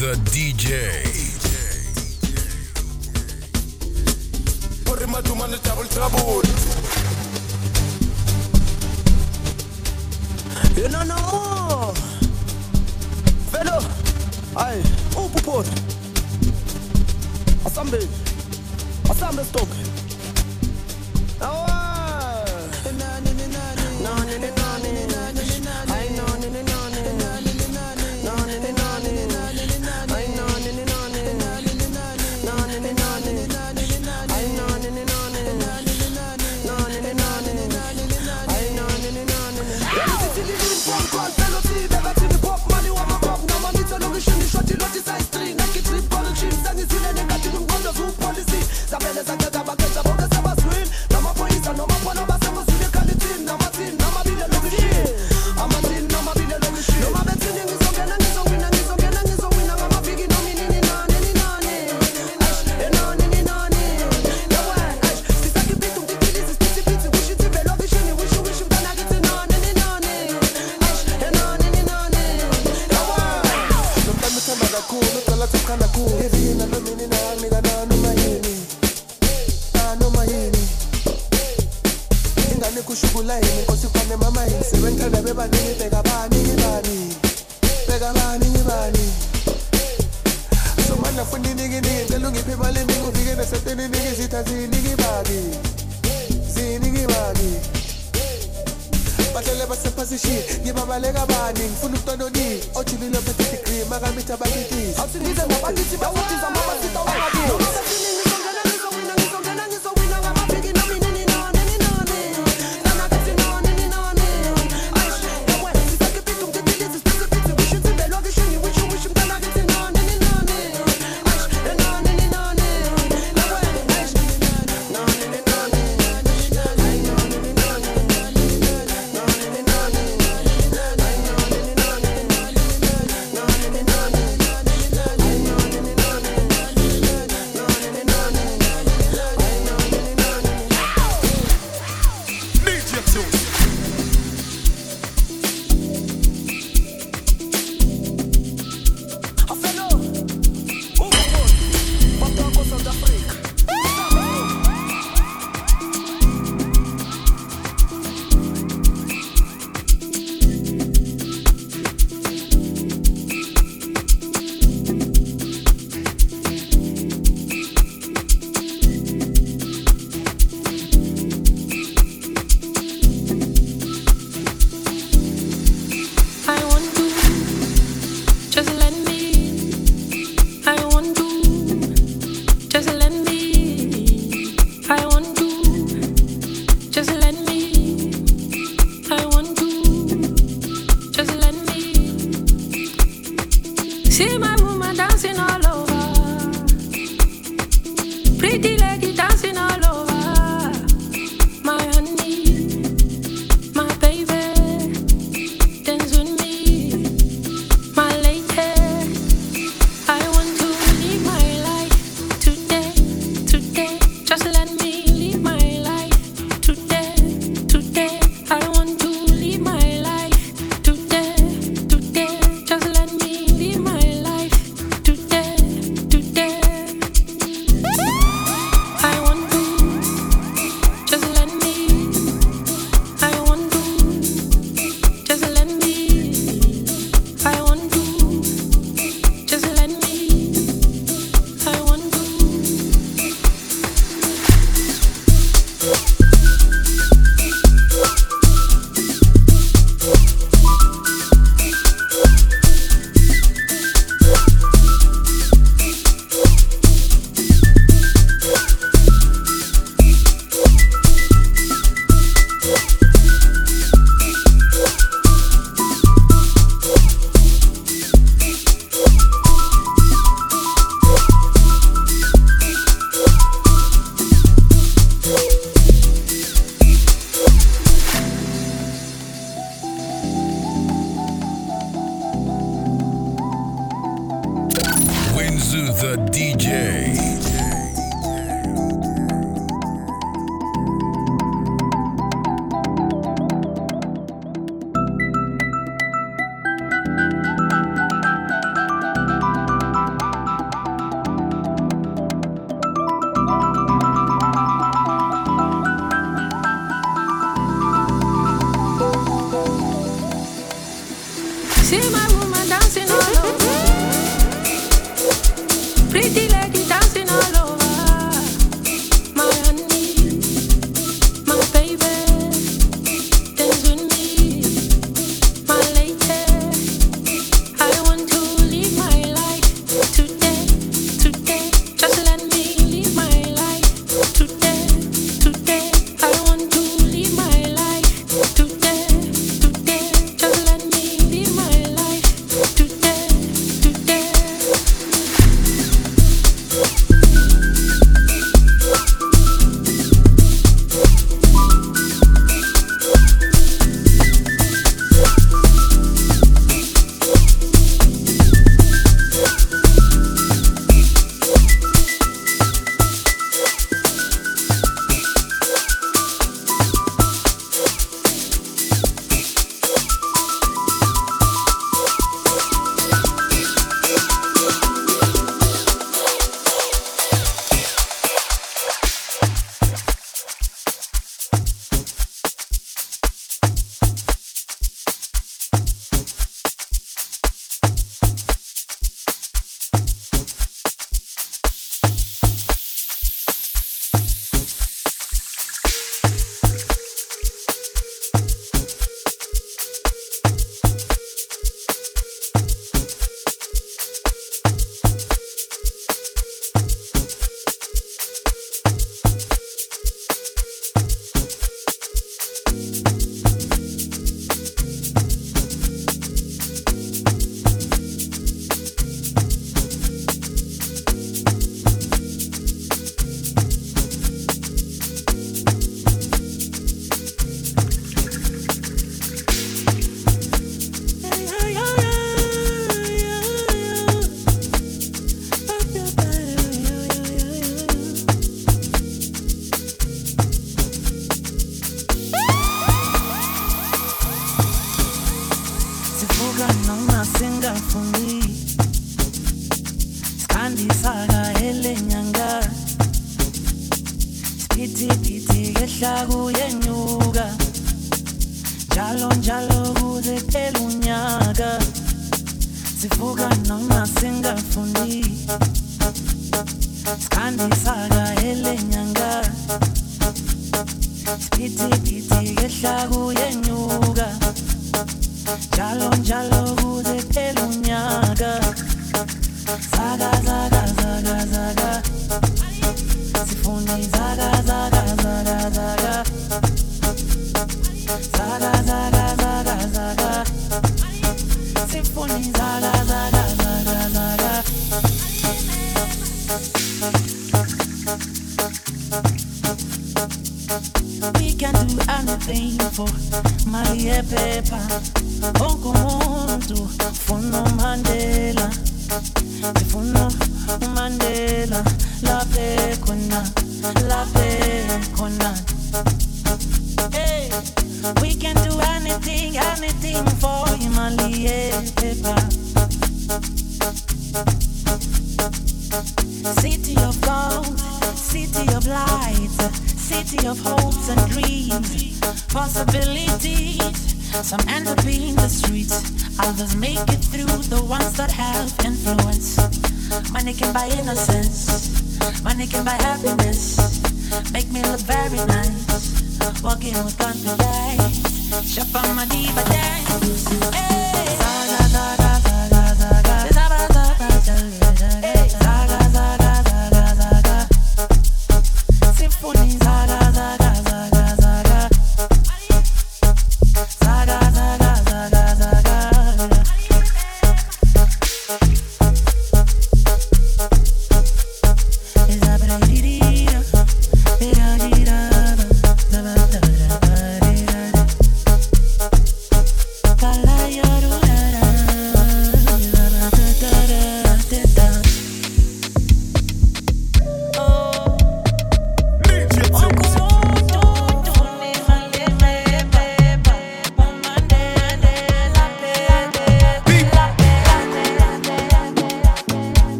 The DJ. line inkosi khona emamayini sebengithanda bebaningi bheka bani ngibani? Bheka bani ngibani? So manje fundi ningi ningi ngicela ungiphe imali ningi ufike neseteni ningi zithathini ngibaki? Zini ngibaki? Bahlele basephasishini ngibabaleka bani? Ngifuna umntanoni ojulile ophethe idigri makamitha bakitisi awusindize ngabakithi bafuthiza mabasita wangabi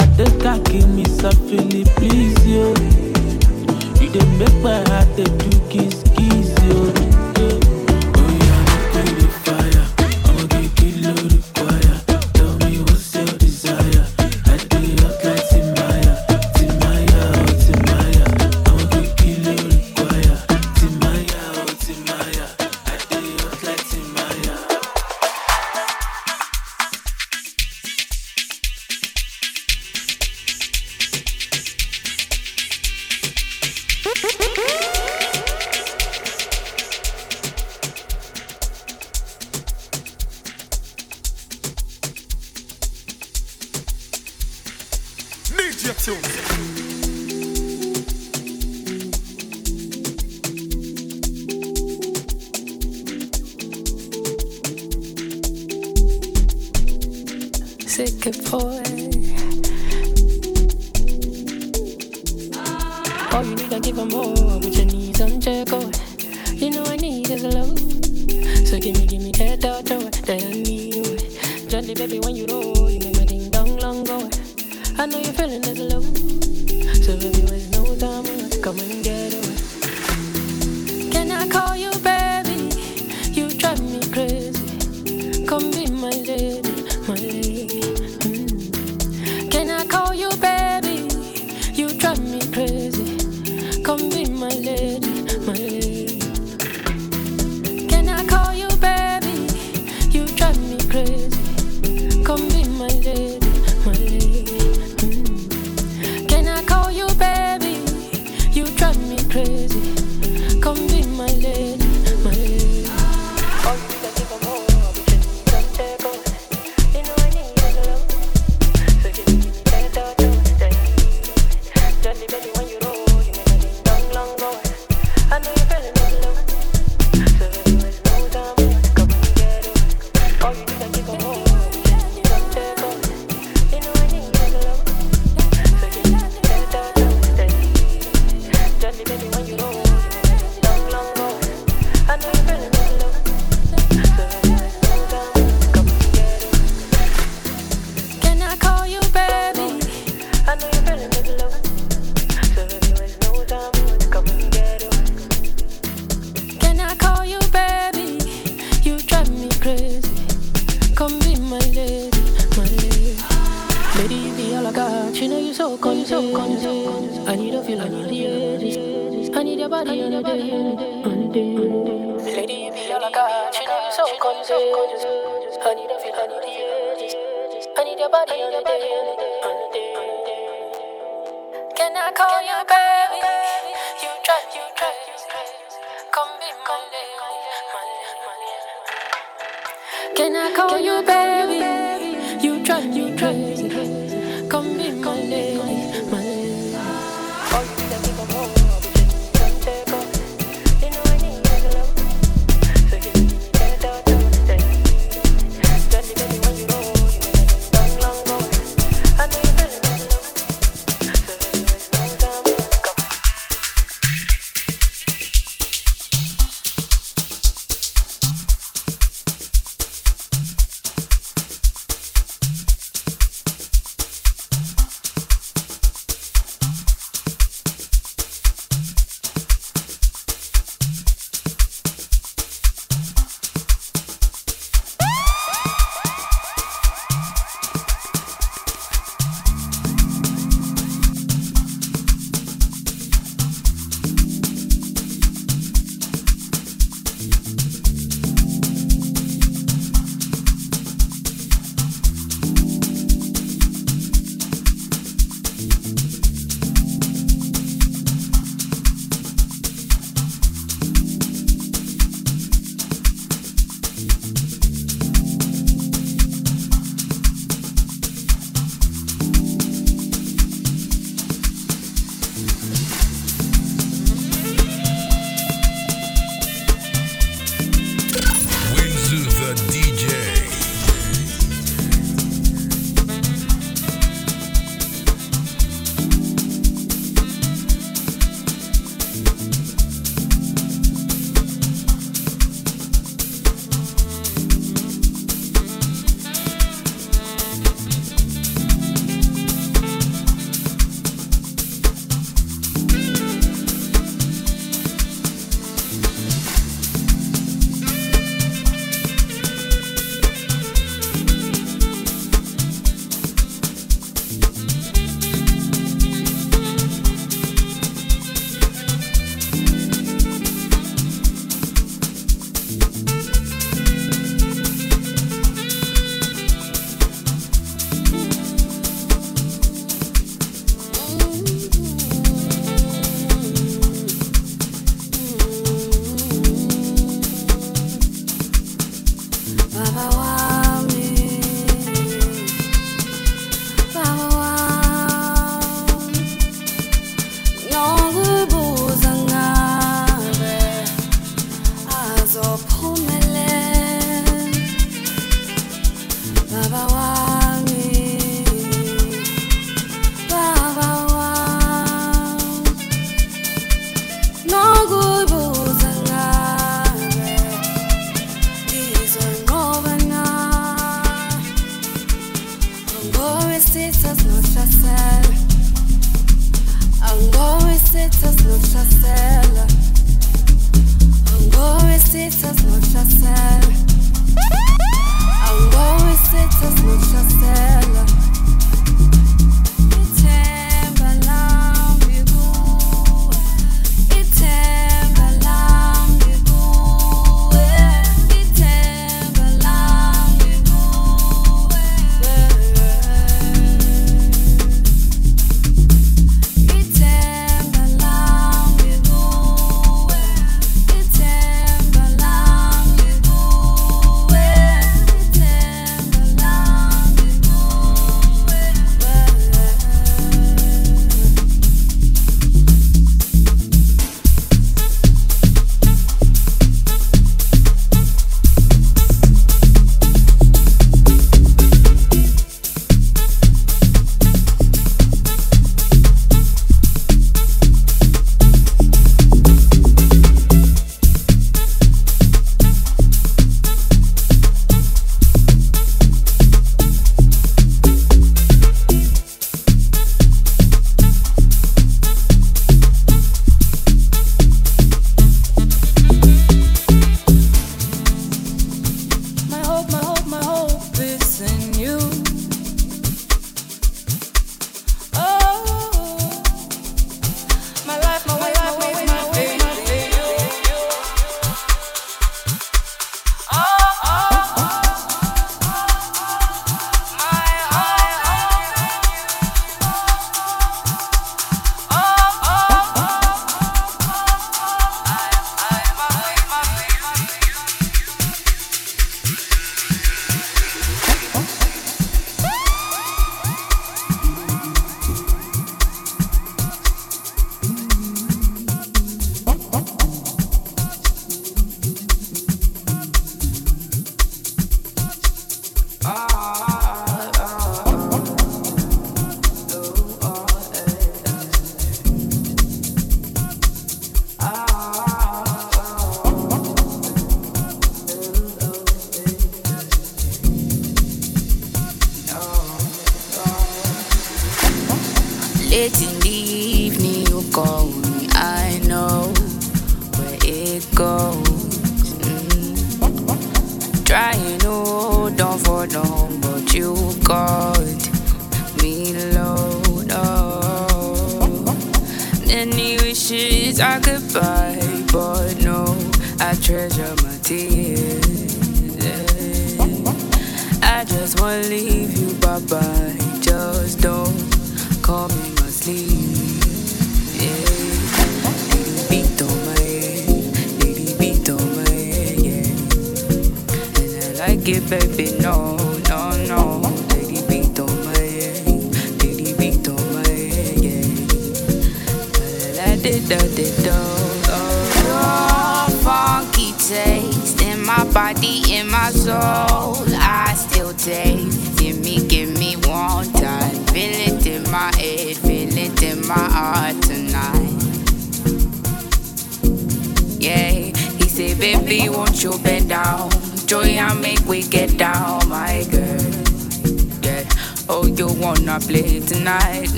that they can give me softly, please, yo. You don't make my heart, they do kiss, kiss, yo. She know you so cold, you so cold, so. I need a feel, I need need your body. Lady, you be all I got. She know you so cold, you so cold. I need a feel, I need need your body. Can I call you baby? You try. you you. Come be my lady, my lady. Can I call you baby?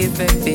give it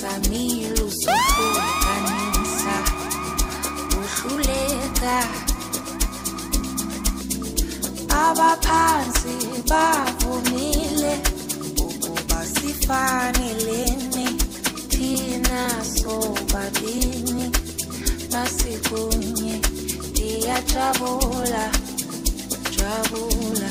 zamile uzothokanisa uhluleka abaphansi bavumile. Ukuba sifanelene thina sobabini basikunye ndiyajabula jabula, jabula.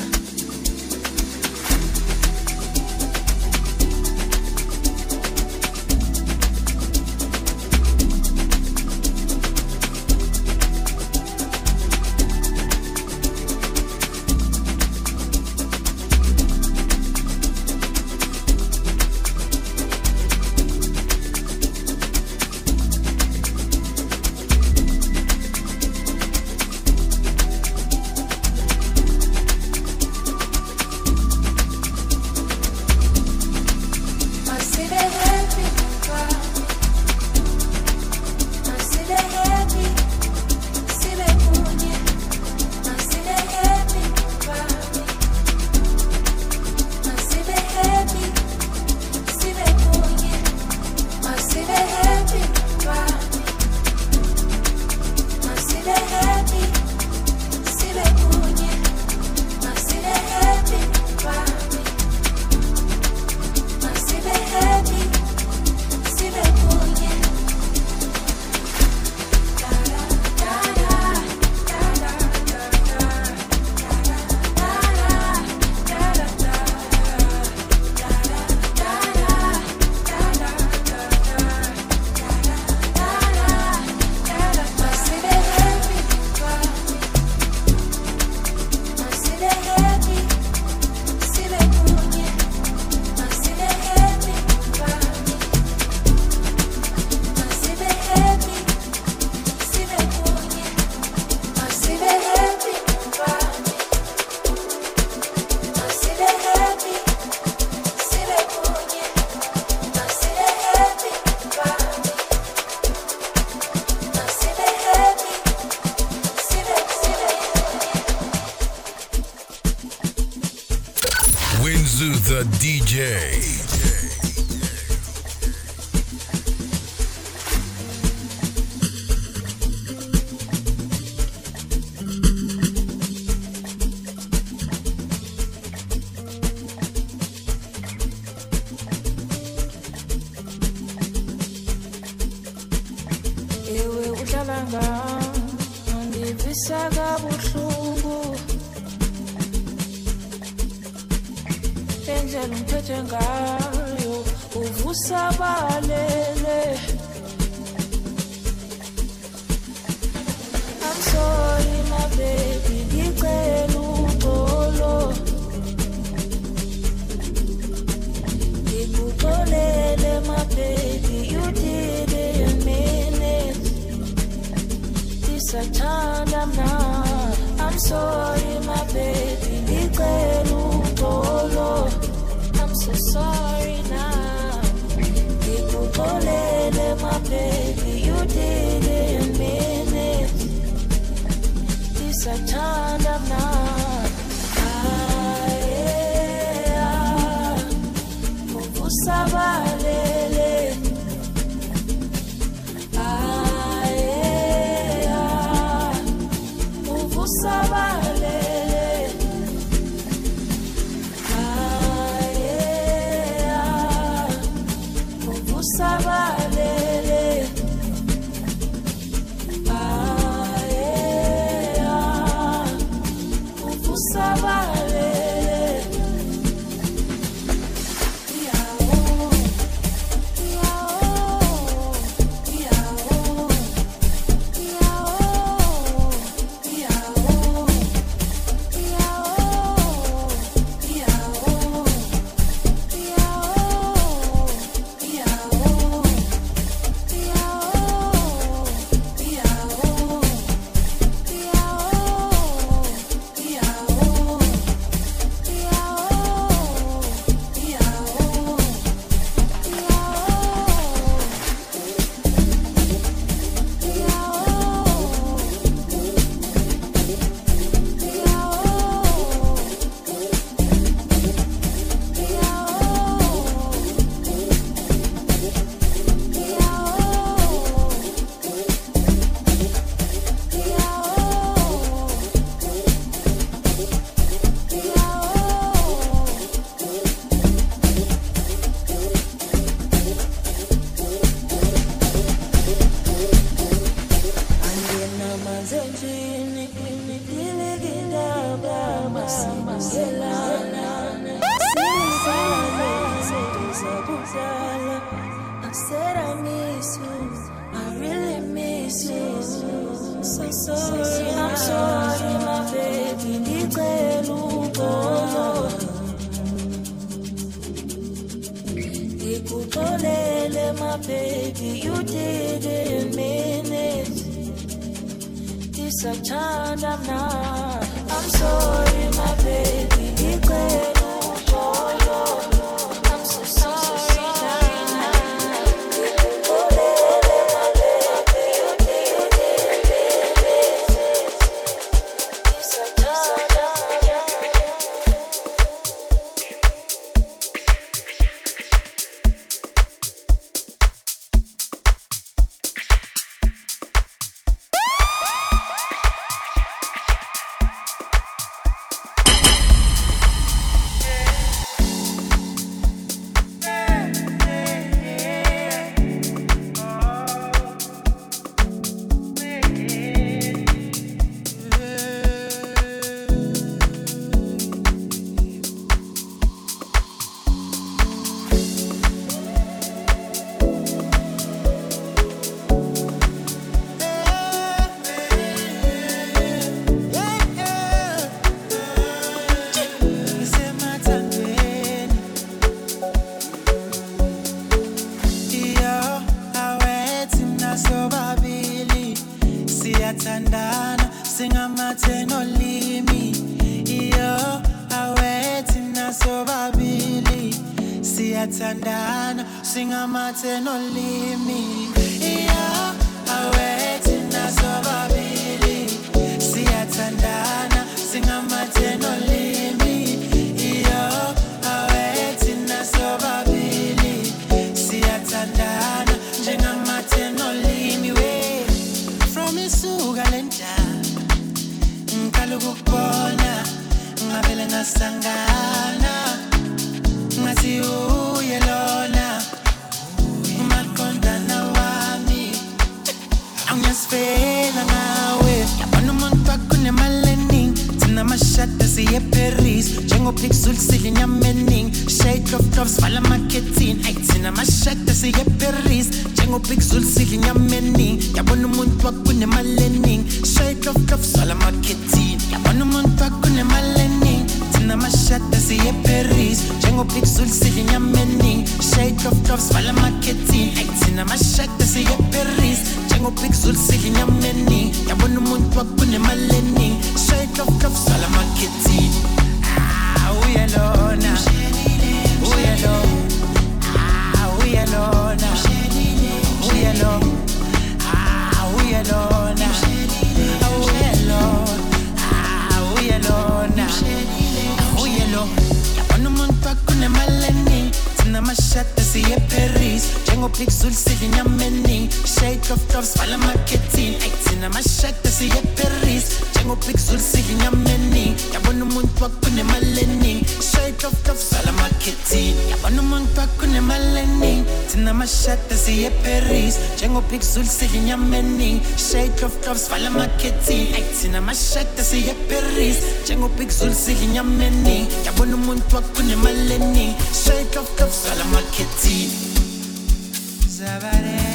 ngayo uvusa balele. I'm sorry my baby ngicela ngikuxolele my baby you did it mean it this a time I'm not. I'm sorry my baby ngicela sorry now. People go lay them up. Pepsi eParis njengopik sulisile nyamening shake of top svala marketing ayithina mashada siye eParis njengopik sulisile nyamening yabona umuntu wakune malening shake of top svala marketing yabona umuntu wakune malening na namashata siye eparis njengobixul siyinyamening shade of drops vala marketing. Sinamashata siye eparis njengobixul siyinyamening yabona umuntu wakunemaleni shade off, drops vala marketing. Ah uyalona uyalona ah uyalona uyalona ah uyalona ah uyalona ah uyalona camino. Ya cuando me con el mal en namashadasi eparis njengoblixulsikinyameni shake of doves falamaketin ayithina mashadasi eparis njengoblixulsikinyameni yabona umuntu wakunemaleni shake of doves falamaketin yabona umuntu wakunemaleni thina mashadasi eparis njengoblixulsikinyameni shake of doves falamaketin ayithina mashadasi eparis njengoblixulsikinyameni yabona umuntu wakunemaleni shake of doves Salamaketi. Zavare.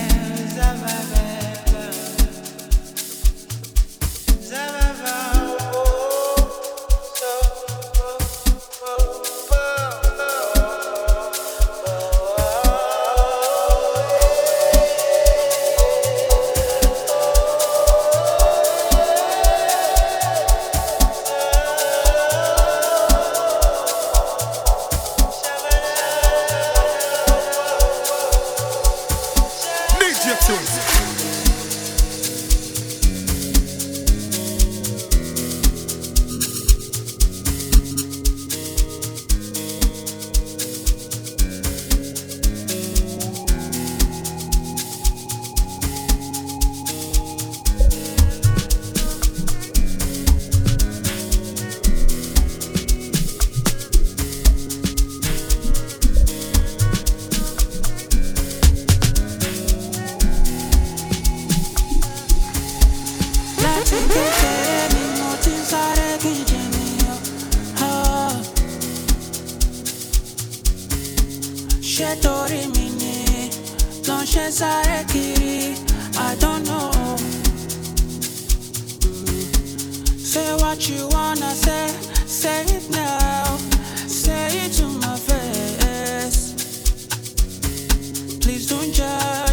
lórí mi ni tó ń ṣe sáré kiri I don't know. Say what you wanna say, say it now, say it to my face. Please don't judge.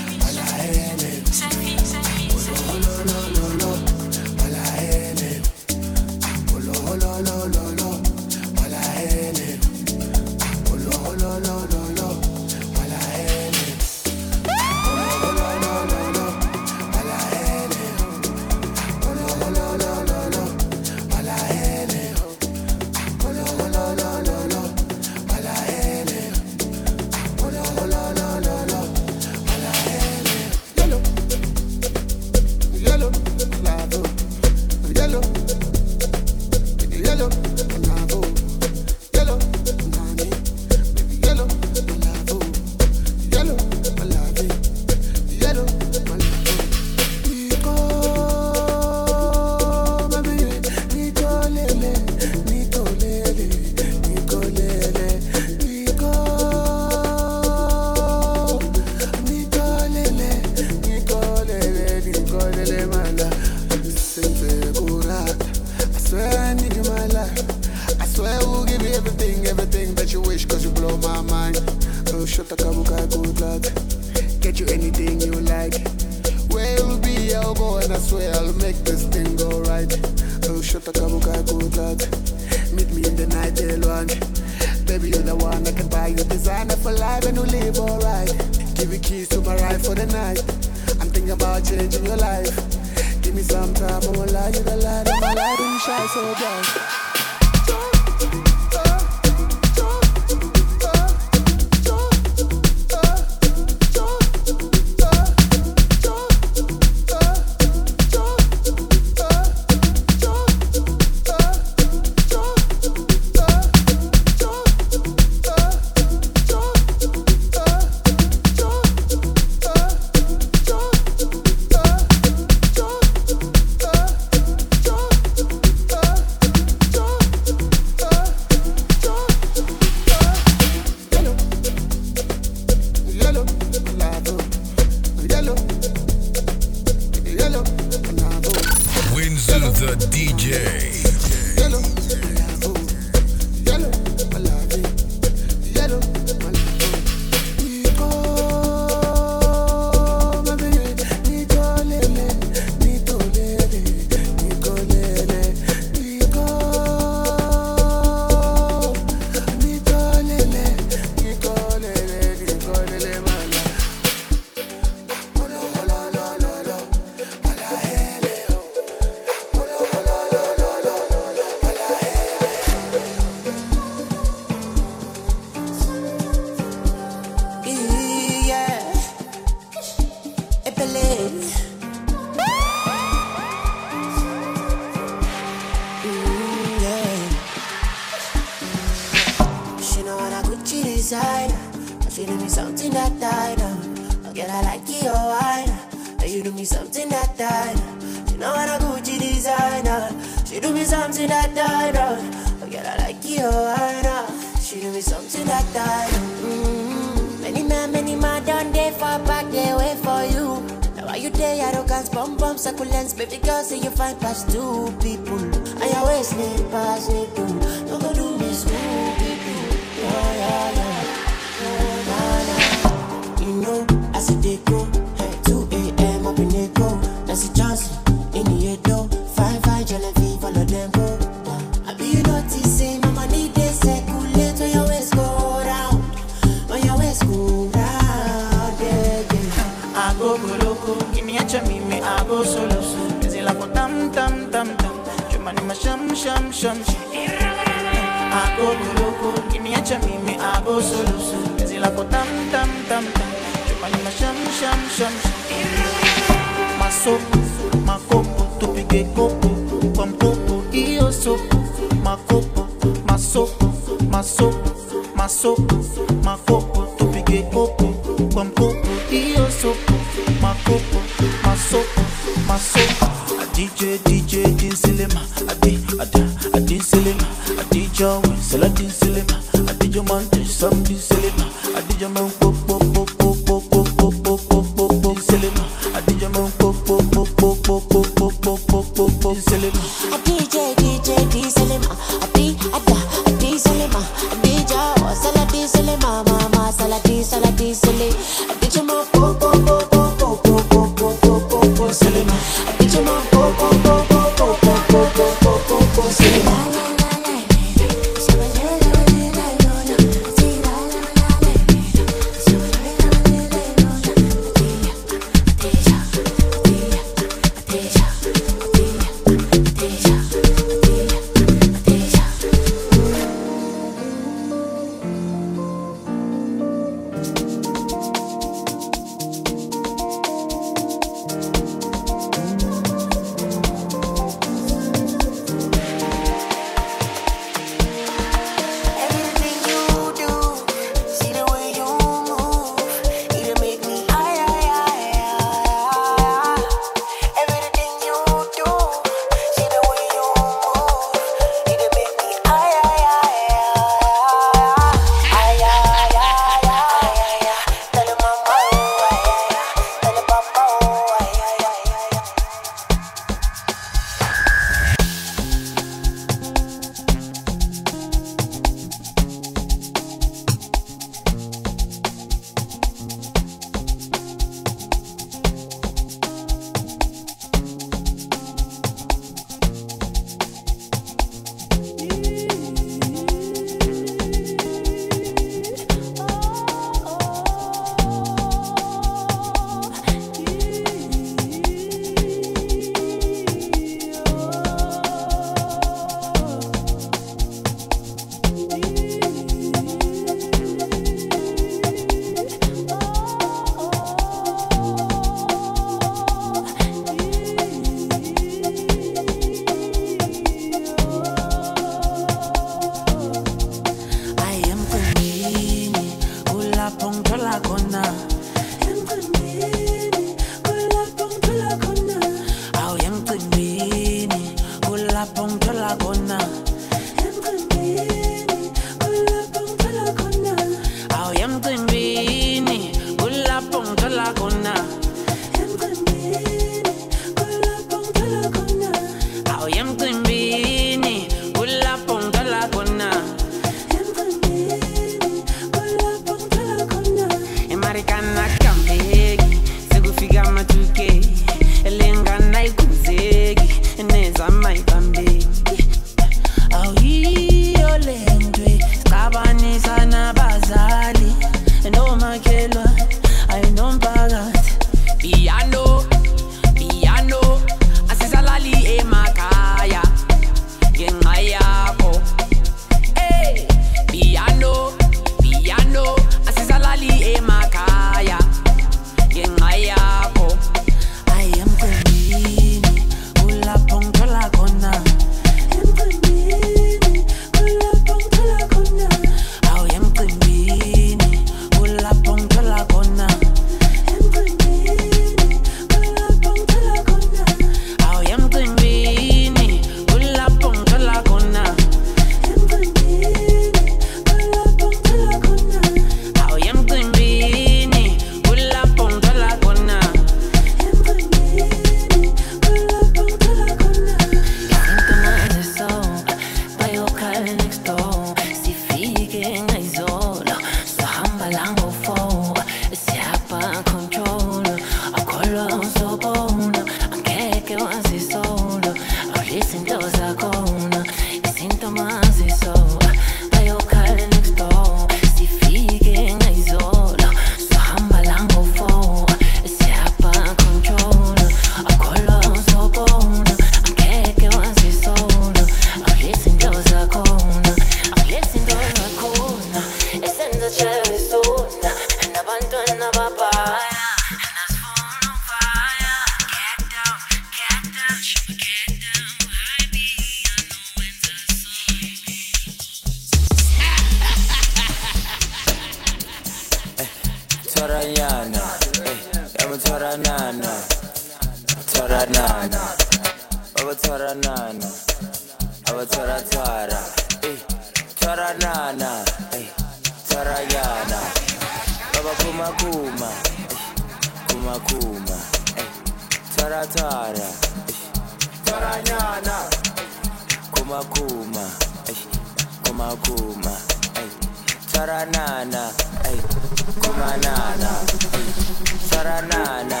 Kuma nana eh, twaranana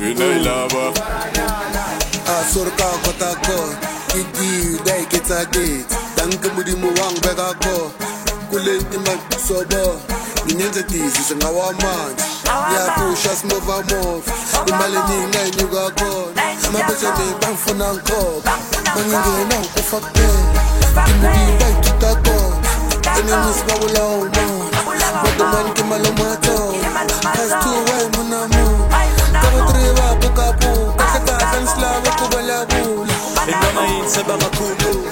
eh, Lava. asorka kota ko kiki dai kita gate dan kemudi mo wang bega ko. Kule ima sobo Ninyenze tizi singawa manje Ngiyapusha simova move Imali ninga inyuka khona Amabese bangifuna ngikhokha Mangingena ukufa kuphela Imudi bayithuta kona Enemies babulawa umona Kodwa mani kimalo mato Pass two way munamu Kabo three babuka buka Kahle kahle ngisilava kubala bula inoma yini sebangakhumbula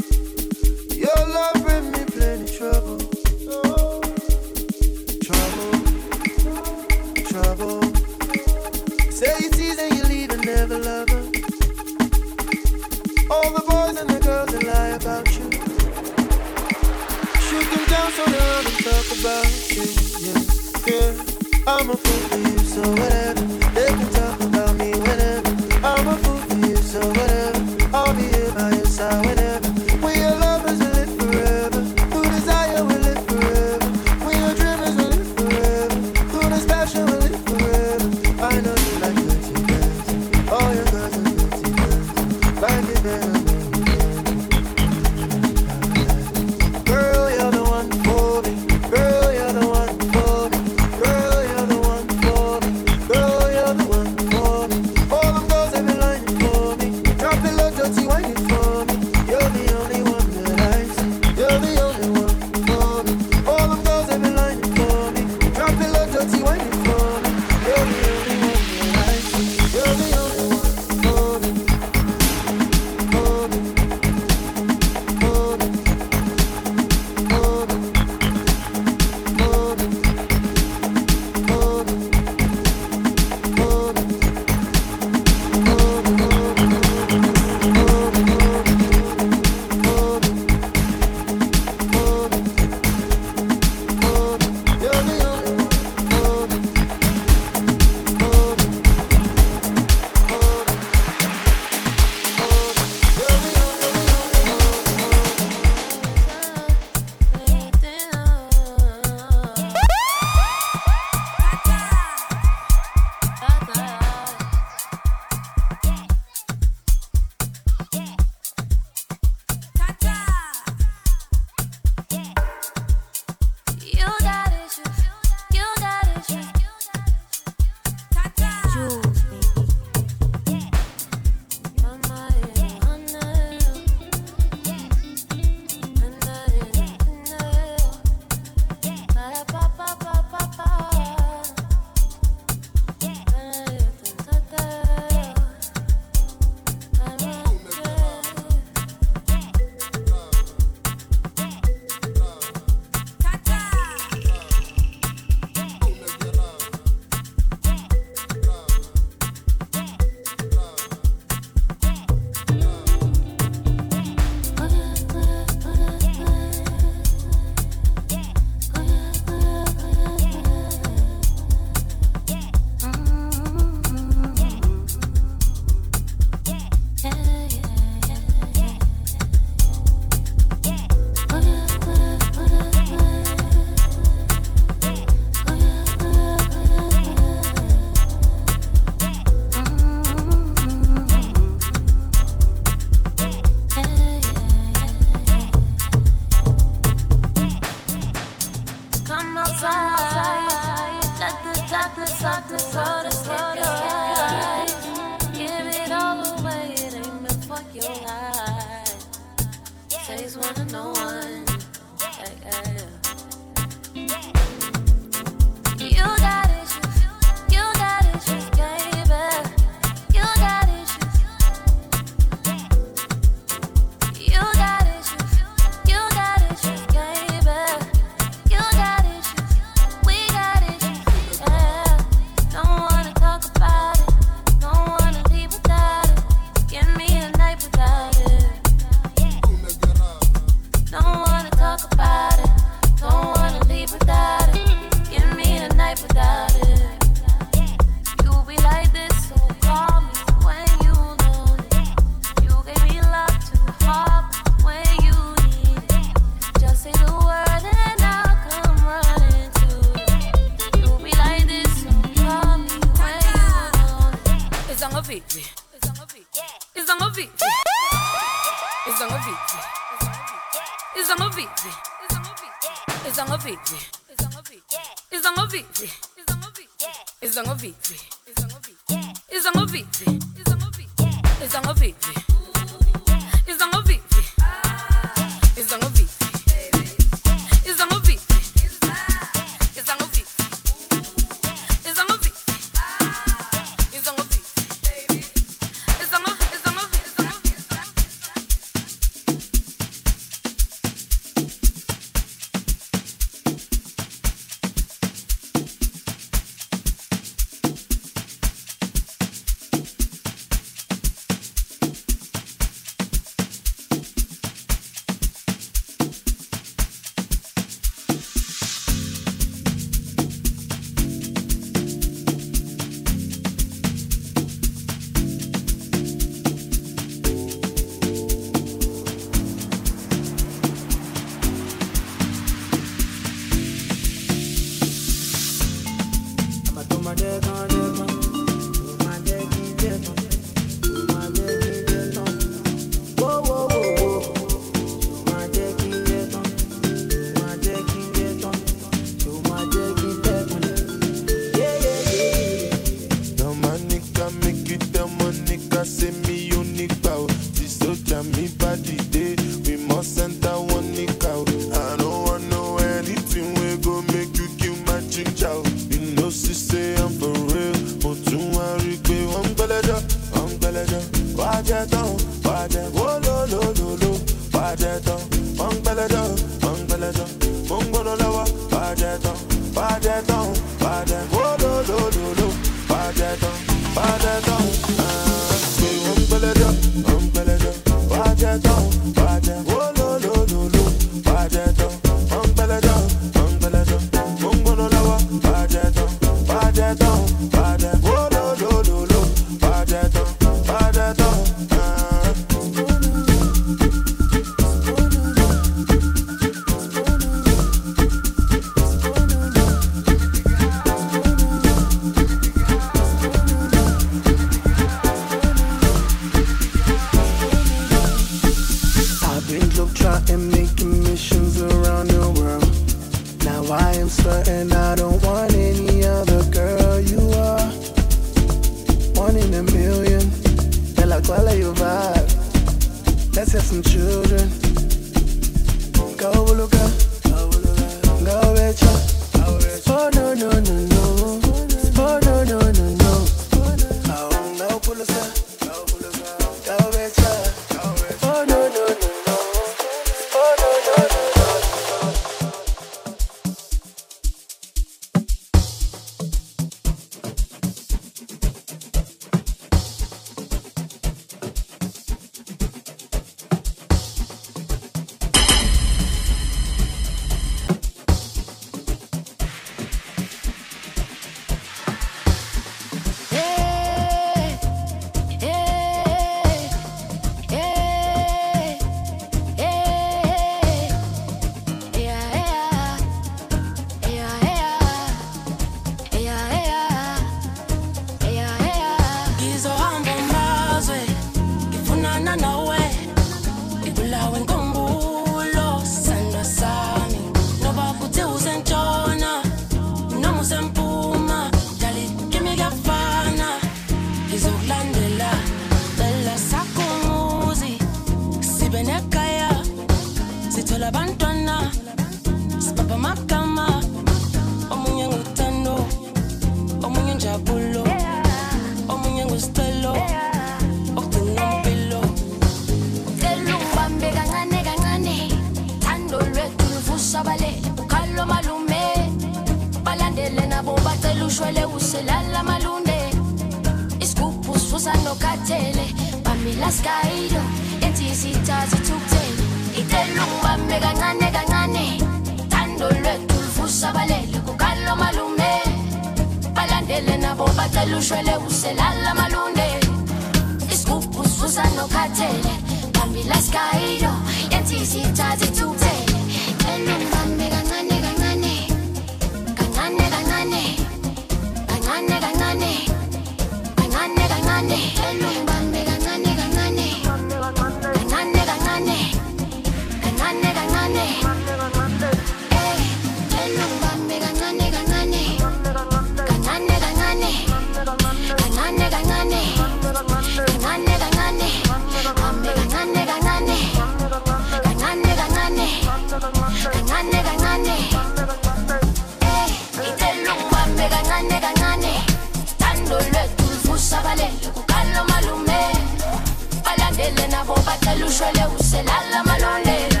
usela ushwele uselala malolelo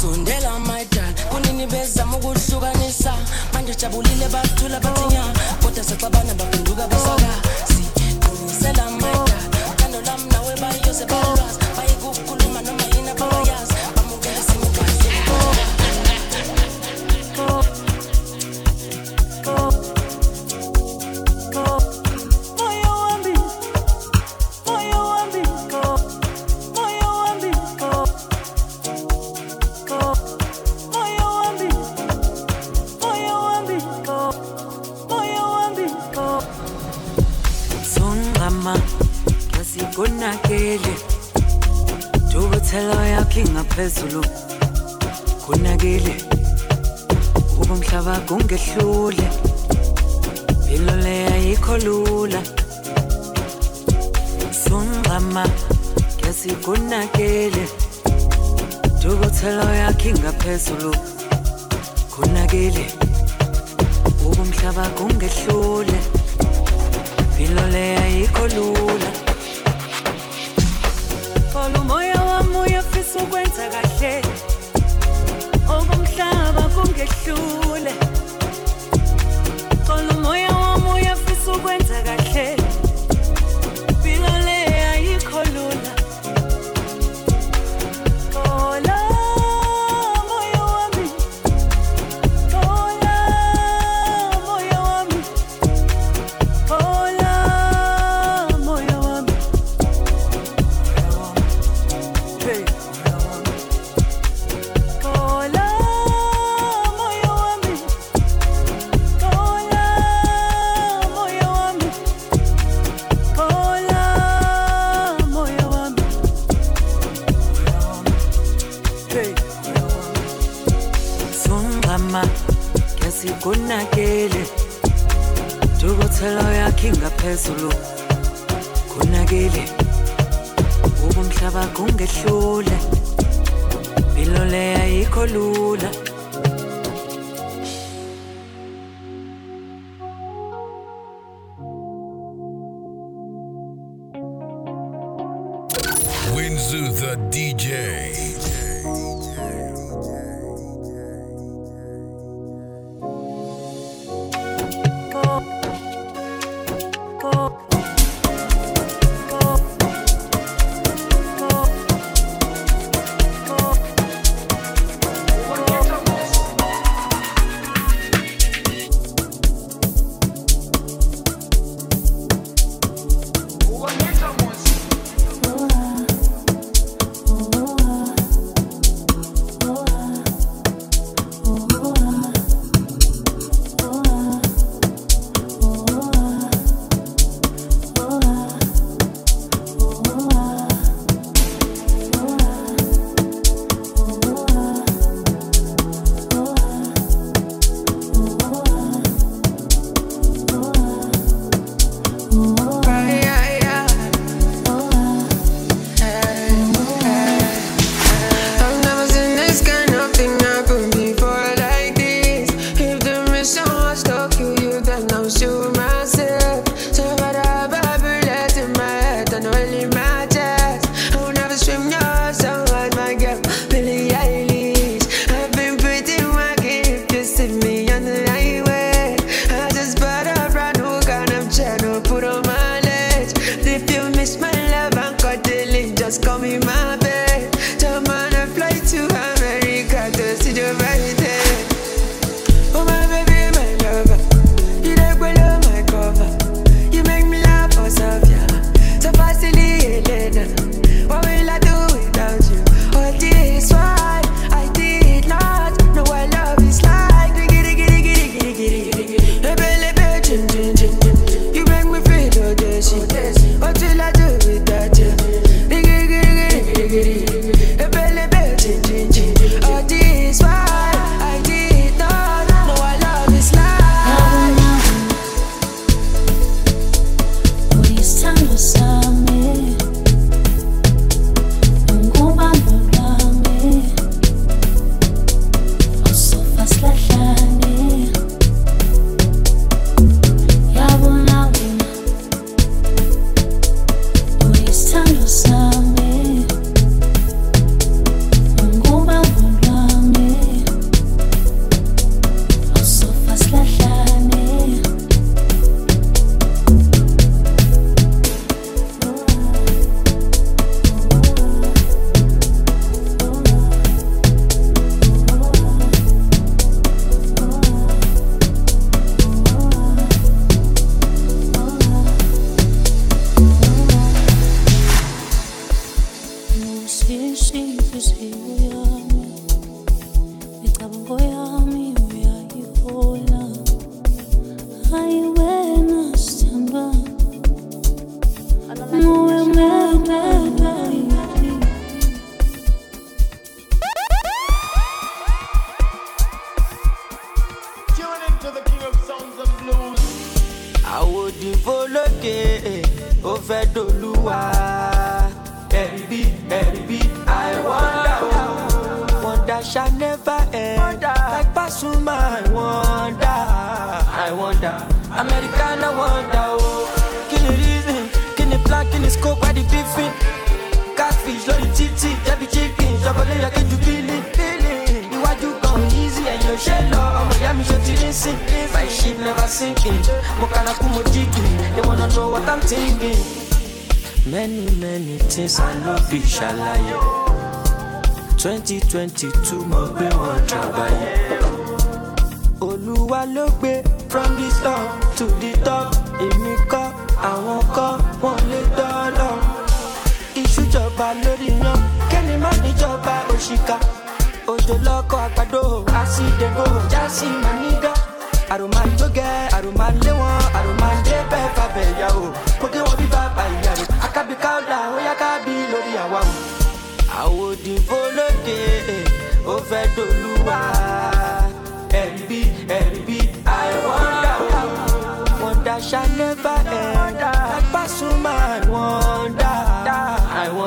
sondela maidal kunini bezama ukuhlukanisa manje jabulile bathula bathinya kodwa sexabana baphenduka basaka siqinisela maidal kando lam nawe ngaphezulu kunakile. Uba umhlaba kungehlule impilo leyayikho lula. Sungqama ngesikunakile dukuthelo yakhe ngaphezulu kunakile. Uba umhlaba kungehlule impilo leyayikho lula. Follow my wami uyafisa ukwenza kahle. Okomhlaba kungehlule kolo moya wami uyafisa ukwenza kahle. kunakile ntukuthelo yakhe ingaphezulu kunakile ubumhlaba kungehlule impilo le ayikho lula.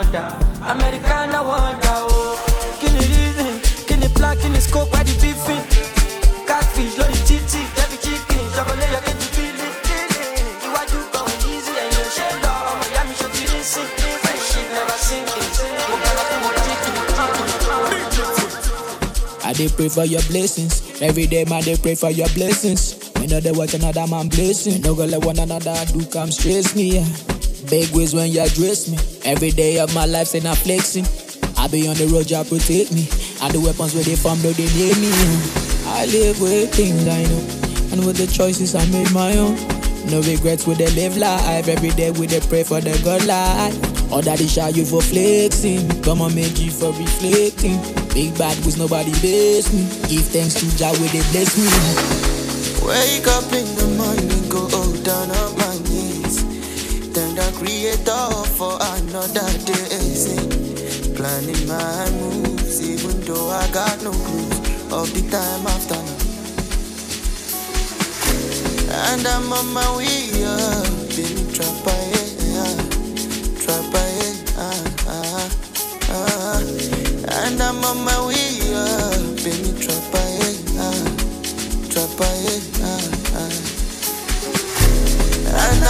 Àìwọ́ndà Americana wọ́ndà o oh. kí ni reason kí ni plan kí ni scope why the beefing catfish lórí títì jẹ́bi chicken ṣọkọlẹ́ yọ kéjì bílí iwájú kan easy ẹ̀yìn ò ṣe lọ ọmọ ìyá mi ṣe ti rí sí friendship never sinking I dey pray for your blessings. Every day, man, they pray for your blessings. We know they watch another man blessing. No go let one another do come stress me. Big ways when you address me. Every day of my life, say not flexing. I be on the road, you protect me. And the weapons where they from, though they near me. I live with things I know. And with the choices I made my own. No regrets with the live life. Every day we dey pray for the good life. All that is oh, shy you for flexing. Come on, make you for reflecting. Big bad was nobody base me. Give thanks to Jah where they bless me. Wake up in the morning, go oh, down on my. Creator for another day. Say, Planning my moves, even though I got no clues of the time after. And I'm on my way up, been trap yeah, ah, ah, ah. And I'm on my way up, been trap yeah, ah,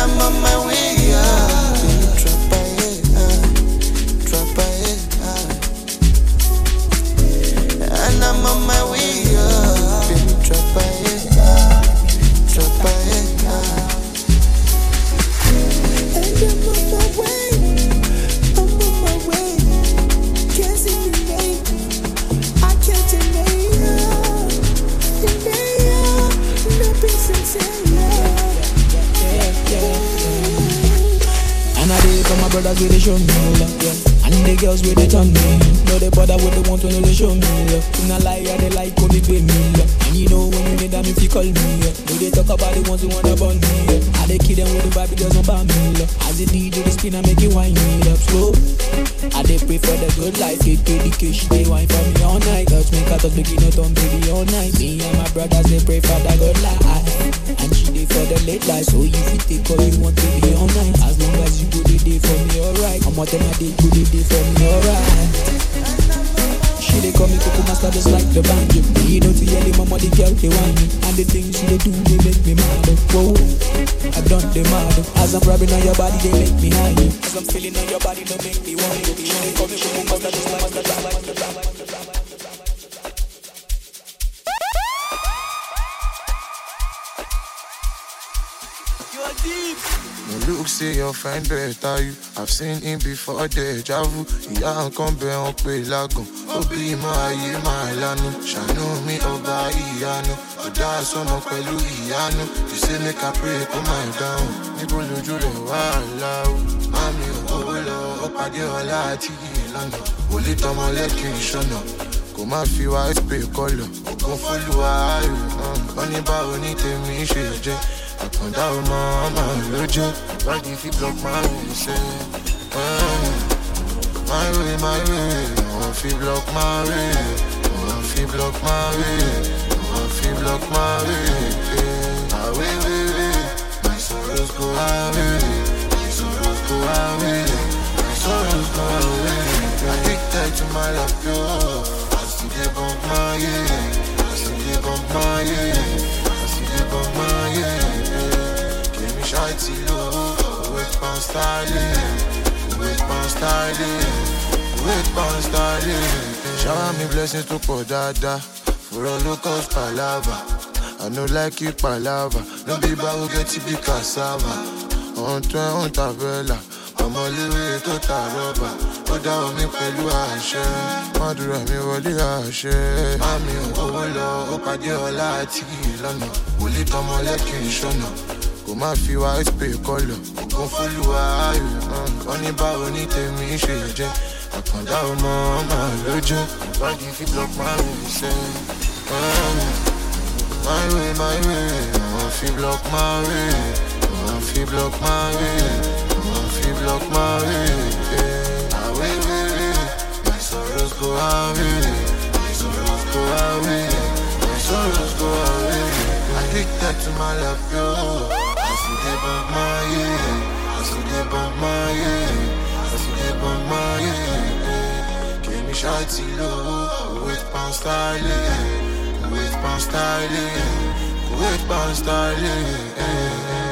I'm on my way up, brothers where they show me love, yeah. And the girls where they turn me, no they bother with the want to they show me love. In a lie, yeah, they like how they pay me. And you know when you need them if you call me, yeah. No they talk about the ones who wanna burn me, yeah. I they kill them with the vibe because don't buy me love. As the DJ they spin and make it wine me up slow. I they pray for the good life, get dedication, they wine for me all night. Touch me, cut us, make it on baby all night. Me and my brothers they pray for the good life, they for the late life. So if you take all you want to be all night, as long as you go the day for me alright. I'm them I did go the day for me alright. She they call me Coco Master just like the banjo. You know to hear the mama the girl they want me, and the things they do they make me mad. Whoa, I done them mad. As I'm rubbing on your body they make me high. As I'm feeling on your body they make me want you. She they call me Coco Master just like the banjo. Look say your friend better you. I've seen him before deja vu. Ìyá nǹkan bẹ wọn pé lágùn. Ó bí mọ ayé máa lanu. Ṣàánú mi ọba ìyanu. Ọ̀dà sọmọ pẹ̀lú ìyanu. You say make I pray kó máa dáhùn. Níbo lójú rẹ̀ wá láwù? Mami owó lọ, ó pàdé ọlá àti ìlànà. Wòlé tọmọ lẹ́kì ìṣọ̀nà. Kò má fi wá spray kọlọ̀. Ògùn fúlùwà ayò. Wọ́n ní báwo ní tèmi ṣe jẹ́. Àkàndá ọmọ ọmọ ló jẹ́. Body fi block my way, eh. My way, my way. Wọ́n fi block my way. Wọ́n fi block my way. Wọ́n fi block my way. eh. Away, way, way. My sorrows go away. My sorrows go away. My sorrows go away. Addicted to my love, yo. I see they bump my. I see they bump my. I see they bump my yeah. Give low. Wait on styling. Wait on styling. Wait on styling. Shower me blessings pọ̀ dáadáa. Bro, look us palava. I no like you palava. No be bago get to be cassava. On train, on tabella. ọmọléwé tó ta rọ́bà ó dá omi pẹ̀lú àṣẹ mọ́dúrà mi wọlé àṣẹ mami owó lọ ó pàdé ọlá àti ìlànà wòlé tọmọ lẹ́kìn ìṣọ̀nà kò má fi wá pay kọlọ̀ ògùn fúlùwà ayò wọn ní báwo ní tèmi ṣe jẹ́ àkàndá ọmọ ọmọ ló jẹ́ ìwádìí fi block way ṣe. My way, my way, wọ́n fi block my way, wọ́n fi block my way. She block my way, yeah. Away, way, way. My sorrows go away. My sorrows go away. My sorrows go away. Addicted to my love, yo. Bump my yeah. I they bump my yeah. I they bump my yeah. Give me shawty low. With pound styling. With pound styling. With pound styling. Yeah.